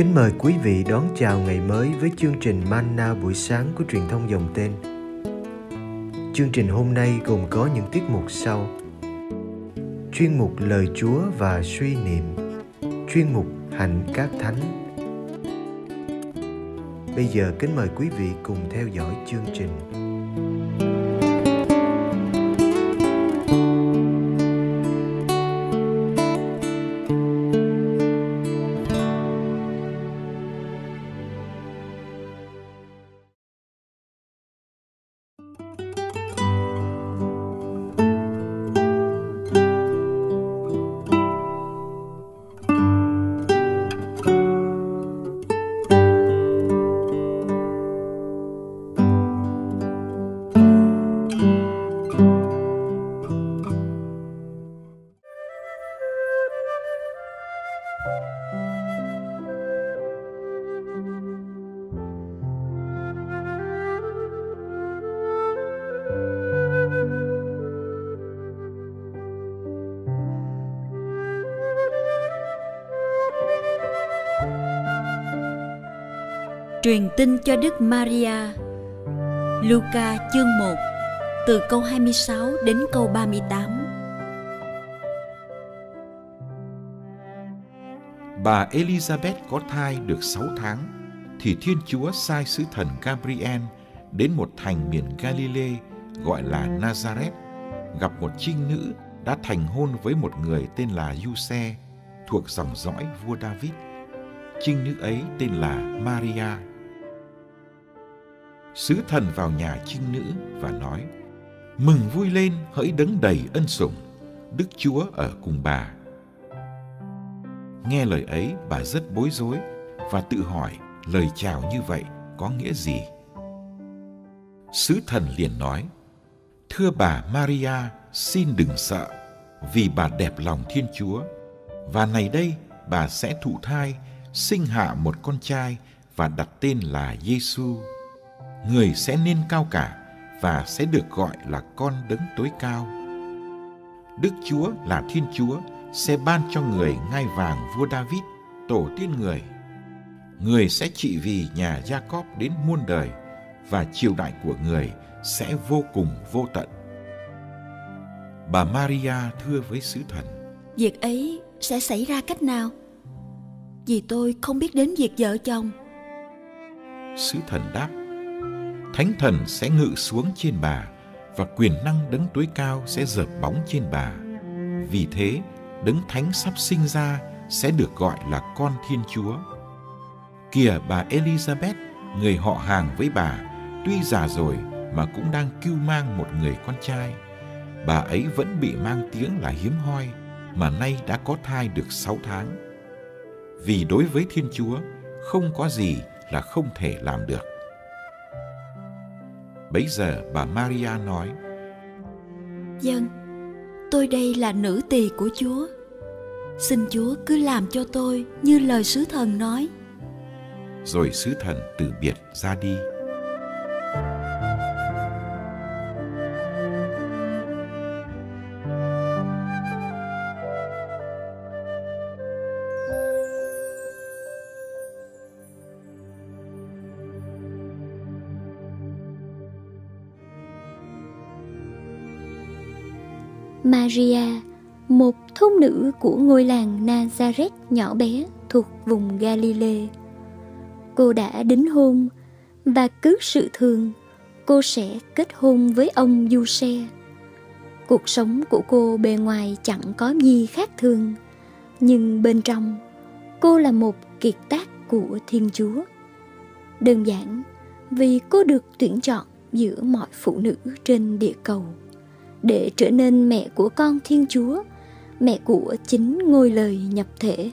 Kính mời quý vị đón chào ngày mới với chương trình Manna buổi sáng của truyền thông dòng tên. Chương trình hôm nay gồm có những tiết mục sau. Chuyên mục Lời Chúa và suy niệm. Chuyên mục Hạnh các thánh. Bây giờ kính mời quý vị cùng theo dõi chương trình. Tin cho Đức Maria. Luca chương 1 Từ câu 26 đến câu 38 Bà Elizabeth có thai được 6 tháng, thì Thiên Chúa sai sứ thần Gabriel đến một thành miền Galilee gọi là Nazareth, gặp một trinh nữ đã thành hôn với một người tên là Giuse, thuộc dòng dõi vua David. Trinh nữ ấy tên là Maria sứ thần vào nhà trinh nữ và nói, mừng vui lên, hỡi đấng đầy ân sủng, đức chúa ở cùng bà. Nghe lời ấy, bà rất bối rối và tự hỏi, lời chào như vậy có nghĩa gì? Sứ thần liền nói, thưa bà maria, xin đừng sợ, vì bà đẹp lòng thiên chúa, và này đây bà sẽ thụ thai, sinh hạ một con trai và đặt tên là Giêsu người sẽ nên cao cả và sẽ được gọi là con đấng tối cao. Đức Chúa là Thiên Chúa sẽ ban cho người ngai vàng vua David, tổ tiên người. Người sẽ trị vì nhà Jacob đến muôn đời và triều đại của người sẽ vô cùng vô tận. Bà Maria thưa với sứ thần: Việc ấy sẽ xảy ra cách nào? Vì tôi không biết đến việc vợ chồng. Sứ thần đáp: thánh thần sẽ ngự xuống trên bà và quyền năng đấng tối cao sẽ dợp bóng trên bà. Vì thế, đấng thánh sắp sinh ra sẽ được gọi là con Thiên Chúa. Kìa bà Elizabeth, người họ hàng với bà, tuy già rồi mà cũng đang cưu mang một người con trai. Bà ấy vẫn bị mang tiếng là hiếm hoi, mà nay đã có thai được sáu tháng. Vì đối với Thiên Chúa, không có gì là không thể làm được. Bấy giờ bà Maria nói Dân, tôi đây là nữ tỳ của Chúa. Xin Chúa cứ làm cho tôi như lời sứ thần nói. Rồi sứ thần từ biệt ra đi. Maria, một thôn nữ của ngôi làng Nazareth nhỏ bé thuộc vùng Galilee. Cô đã đính hôn và cứ sự thường cô sẽ kết hôn với ông Du Xe. Cuộc sống của cô bề ngoài chẳng có gì khác thường, nhưng bên trong cô là một kiệt tác của Thiên Chúa. Đơn giản vì cô được tuyển chọn giữa mọi phụ nữ trên địa cầu để trở nên mẹ của con Thiên Chúa, mẹ của chính ngôi lời nhập thể.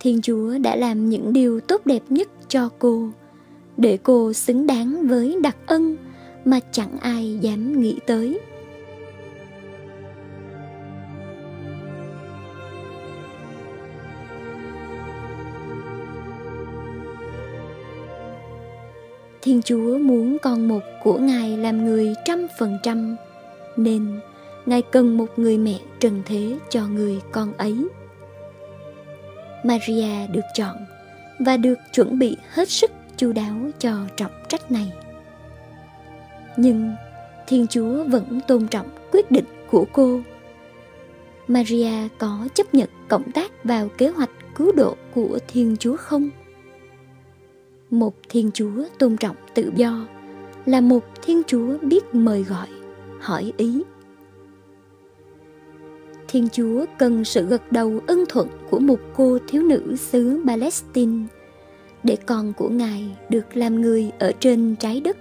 Thiên Chúa đã làm những điều tốt đẹp nhất cho cô để cô xứng đáng với đặc ân mà chẳng ai dám nghĩ tới. Thiên Chúa muốn con một của Ngài làm người trăm phần trăm, nên Ngài cần một người mẹ trần thế cho người con ấy. Maria được chọn và được chuẩn bị hết sức chu đáo cho trọng trách này. Nhưng Thiên Chúa vẫn tôn trọng quyết định của cô. Maria có chấp nhận cộng tác vào kế hoạch cứu độ của Thiên Chúa không? Một thiên chúa tôn trọng tự do là một thiên chúa biết mời gọi, hỏi ý. Thiên chúa cần sự gật đầu ân thuận của một cô thiếu nữ xứ palestine để con của ngài được làm người ở trên trái đất.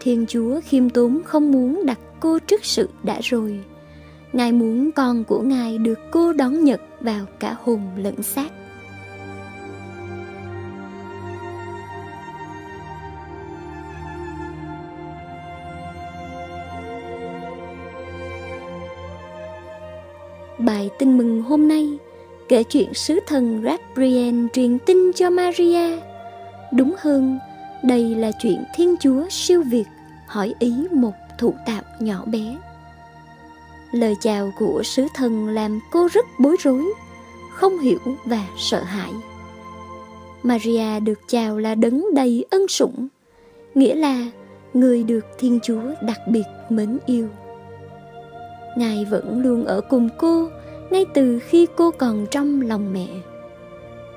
Thiên chúa khiêm tốn không muốn đặt cô trước sự đã rồi. Ngài muốn con của ngài được cô đón nhận vào cả hồn lẫn xác. Bài tin mừng hôm nay kể chuyện sứ thần Gabriel truyền tin cho Maria. Đúng hơn, đây là chuyện Thiên Chúa siêu việt hỏi ý một thụ tạo nhỏ bé. Lời chào của sứ thần làm cô rất bối rối, không hiểu và sợ hãi. Maria được chào là đấng đầy ân sủng, nghĩa là người được Thiên Chúa đặc biệt mến yêu. Ngài vẫn luôn ở cùng cô ngay từ khi cô còn trong lòng mẹ.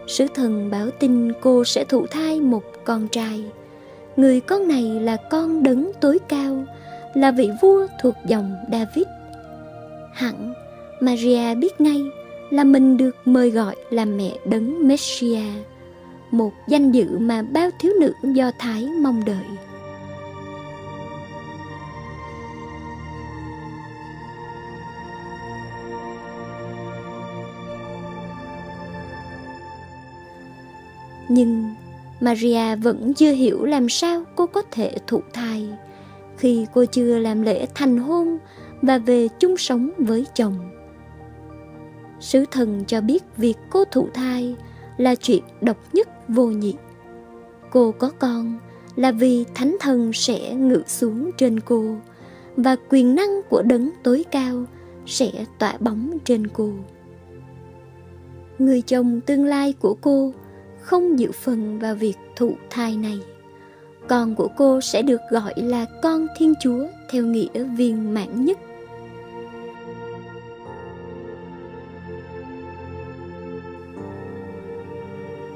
Sứ thần báo tin cô sẽ thụ thai một con trai. Người con này là con đấng tối cao, là vị vua thuộc dòng David. Hẳn, Maria biết ngay là mình được mời gọi làm mẹ đấng Messiah, một danh dự mà bao thiếu nữ Do Thái mong đợi. Nhưng Maria vẫn chưa hiểu làm sao cô có thể thụ thai khi cô chưa làm lễ thành hôn và về chung sống với chồng. Sứ thần cho biết việc cô thụ thai là chuyện độc nhất vô nhị. Cô có con là vì thánh thần sẽ ngự xuống trên cô và quyền năng của đấng tối cao sẽ tỏa bóng trên cô. Người chồng tương lai của cô không dự phần vào việc thụ thai này. Con của cô sẽ được gọi là con Thiên Chúa theo nghĩa viên mãn nhất.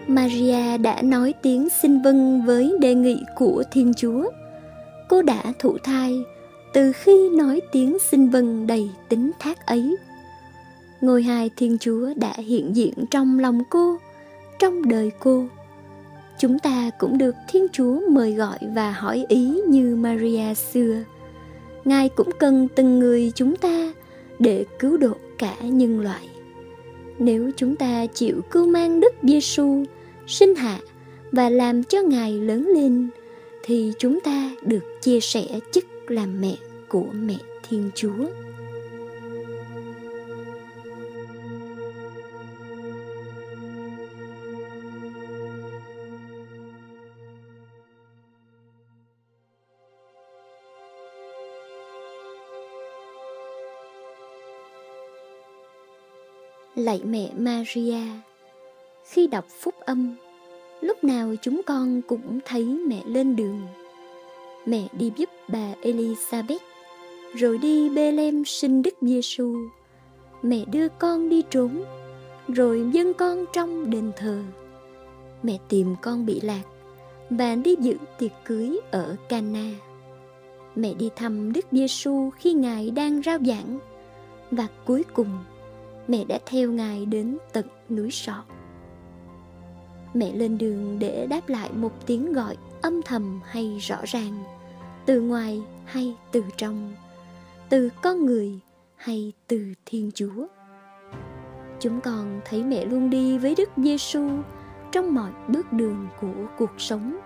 Maria đã nói tiếng xin vâng với đề nghị của Thiên Chúa. Cô đã thụ thai từ khi nói tiếng xin vâng đầy tính thác ấy. Ngôi hài Thiên Chúa đã hiện diện trong lòng cô trong đời cô. Chúng ta cũng được thiên chúa mời gọi và hỏi ý như maria xưa. Ngài cũng cần từng người chúng ta để cứu độ cả nhân loại. Nếu chúng ta chịu cưu mang đức giêsu sinh hạ và làm cho ngài lớn lên, thì chúng ta được chia sẻ chức làm mẹ của mẹ thiên chúa. Lạy mẹ Maria. Khi đọc phúc âm, lúc nào chúng con cũng thấy mẹ lên đường. Mẹ đi giúp bà Elizabeth, rồi đi Bethlehem sinh Đức Giêsu. Mẹ đưa con đi trốn, rồi dâng con trong đền thờ. Mẹ tìm con bị lạc và đi dự tiệc cưới ở Cana. Mẹ đi thăm Đức Giêsu khi Ngài đang rao giảng và cuối cùng mẹ đã theo ngài đến tận núi sọ Mẹ lên đường để đáp lại một tiếng gọi âm thầm hay rõ ràng, từ ngoài hay từ trong, từ con người hay từ Thiên Chúa. Chúng con thấy mẹ luôn đi với Đức Giêsu trong mọi bước đường của cuộc sống.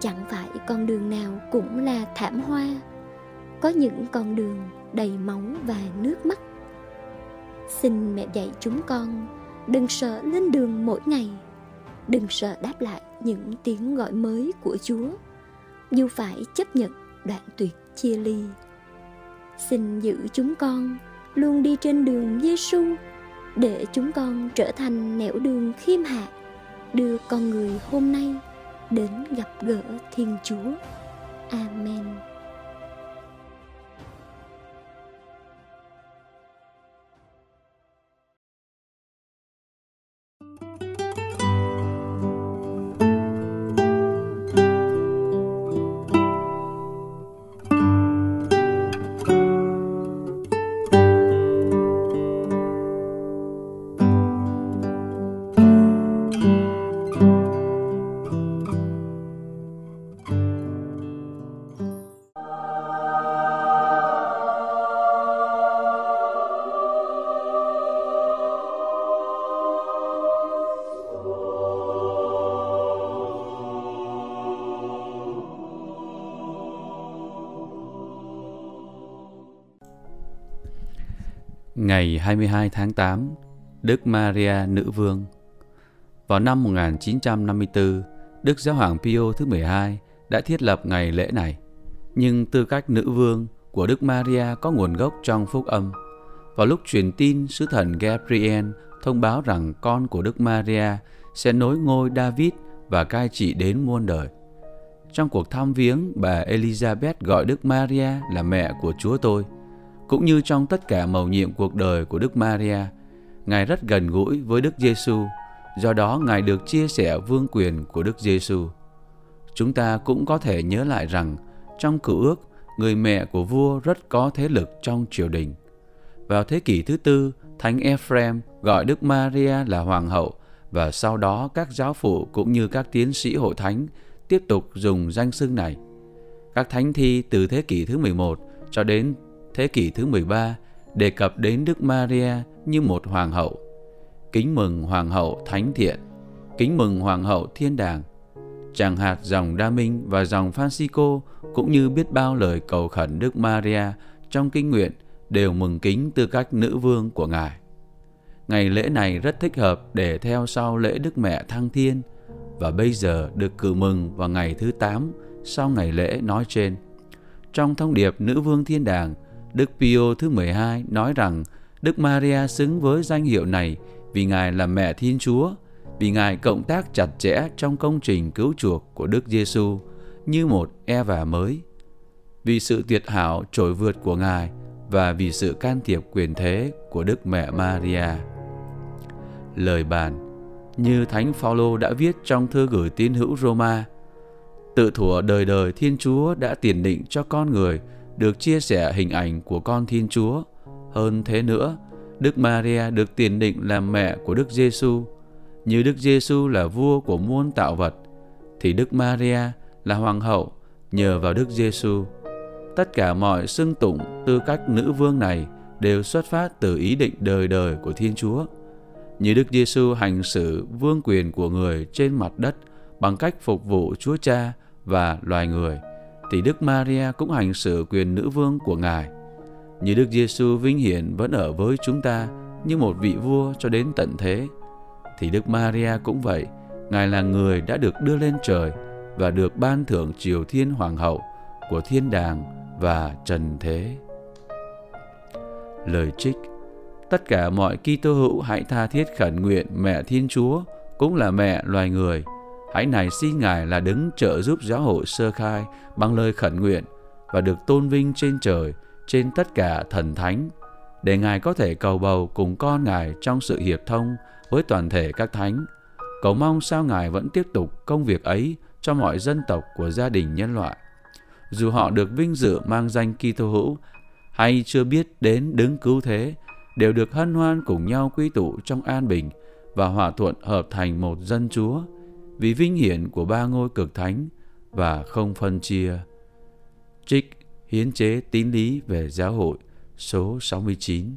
Chẳng phải con đường nào cũng là thảm hoa, có những con đường đầy máu và nước mắt. Xin mẹ dạy chúng con đừng sợ lên đường mỗi ngày, đừng sợ đáp lại những tiếng gọi mới của Chúa, dù phải chấp nhận đoạn tuyệt chia ly. Xin giữ chúng con luôn đi trên đường Giêsu để chúng con trở thành nẻo đường khiêm hạ đưa con người hôm nay đến gặp gỡ Thiên Chúa. Amen. Ngày 22 tháng 8, Đức Maria Nữ Vương Vào năm 1954, Đức Giáo hoàng Pio thứ 12 đã thiết lập ngày lễ này. Nhưng tư cách nữ vương của Đức Maria có nguồn gốc trong phúc âm. Vào lúc truyền tin, sứ thần Gabriel thông báo rằng con của Đức Maria sẽ nối ngôi David và cai trị đến muôn đời. Trong cuộc thăm viếng, bà Elizabeth gọi Đức Maria là mẹ của Chúa tôi – cũng như trong tất cả mầu nhiệm cuộc đời của Đức Maria, Ngài rất gần gũi với Đức Giêsu, do đó Ngài được chia sẻ vương quyền của Đức Giêsu. Chúng ta cũng có thể nhớ lại rằng trong cựu ước, người mẹ của vua rất có thế lực trong triều đình. Vào thế kỷ thứ tư, Thánh Ephraim gọi Đức Maria là hoàng hậu và sau đó các giáo phụ cũng như các tiến sĩ hội thánh tiếp tục dùng danh xưng này. Các thánh thi từ thế kỷ thứ 11 cho đến thế kỷ thứ 13 đề cập đến Đức Maria như một hoàng hậu. Kính mừng hoàng hậu thánh thiện, kính mừng hoàng hậu thiên đàng. Chẳng hạt dòng Đa Minh và dòng Francisco cũng như biết bao lời cầu khẩn Đức Maria trong kinh nguyện đều mừng kính tư cách nữ vương của Ngài. Ngày lễ này rất thích hợp để theo sau lễ Đức Mẹ Thăng Thiên và bây giờ được cử mừng vào ngày thứ 8 sau ngày lễ nói trên. Trong thông điệp Nữ Vương Thiên Đàng, Đức Pio thứ 12 nói rằng Đức Maria xứng với danh hiệu này vì Ngài là mẹ Thiên Chúa, vì Ngài cộng tác chặt chẽ trong công trình cứu chuộc của Đức Giêsu như một Eva mới. Vì sự tuyệt hảo trội vượt của Ngài và vì sự can thiệp quyền thế của Đức Mẹ Maria. Lời bàn như Thánh Phaolô đã viết trong thư gửi tín hữu Roma, tự thủa đời đời Thiên Chúa đã tiền định cho con người được chia sẻ hình ảnh của con Thiên Chúa. Hơn thế nữa, Đức Maria được tiền định làm mẹ của Đức Giêsu. Như Đức Giêsu là vua của muôn tạo vật, thì Đức Maria là hoàng hậu nhờ vào Đức Giêsu. Tất cả mọi xưng tụng tư cách nữ vương này đều xuất phát từ ý định đời đời của Thiên Chúa. Như Đức Giêsu hành xử vương quyền của người trên mặt đất bằng cách phục vụ Chúa Cha và loài người – thì Đức Maria cũng hành xử quyền nữ vương của Ngài. Như Đức Giêsu vinh hiển vẫn ở với chúng ta như một vị vua cho đến tận thế, thì Đức Maria cũng vậy, Ngài là người đã được đưa lên trời và được ban thưởng triều thiên hoàng hậu của thiên đàng và trần thế. Lời trích Tất cả mọi Kitô hữu hãy tha thiết khẩn nguyện mẹ Thiên Chúa cũng là mẹ loài người – Hãy nài xin Ngài là đứng trợ giúp giáo hội sơ khai bằng lời khẩn nguyện và được tôn vinh trên trời, trên tất cả thần thánh, để Ngài có thể cầu bầu cùng con Ngài trong sự hiệp thông với toàn thể các thánh. Cầu mong sao Ngài vẫn tiếp tục công việc ấy cho mọi dân tộc của gia đình nhân loại. Dù họ được vinh dự mang danh Kitô hữu hay chưa biết đến đứng cứu thế, đều được hân hoan cùng nhau quy tụ trong an bình và hòa thuận hợp thành một dân Chúa vì vinh hiển của ba ngôi cực thánh và không phân chia. Trích Hiến chế tín lý về giáo hội, số 69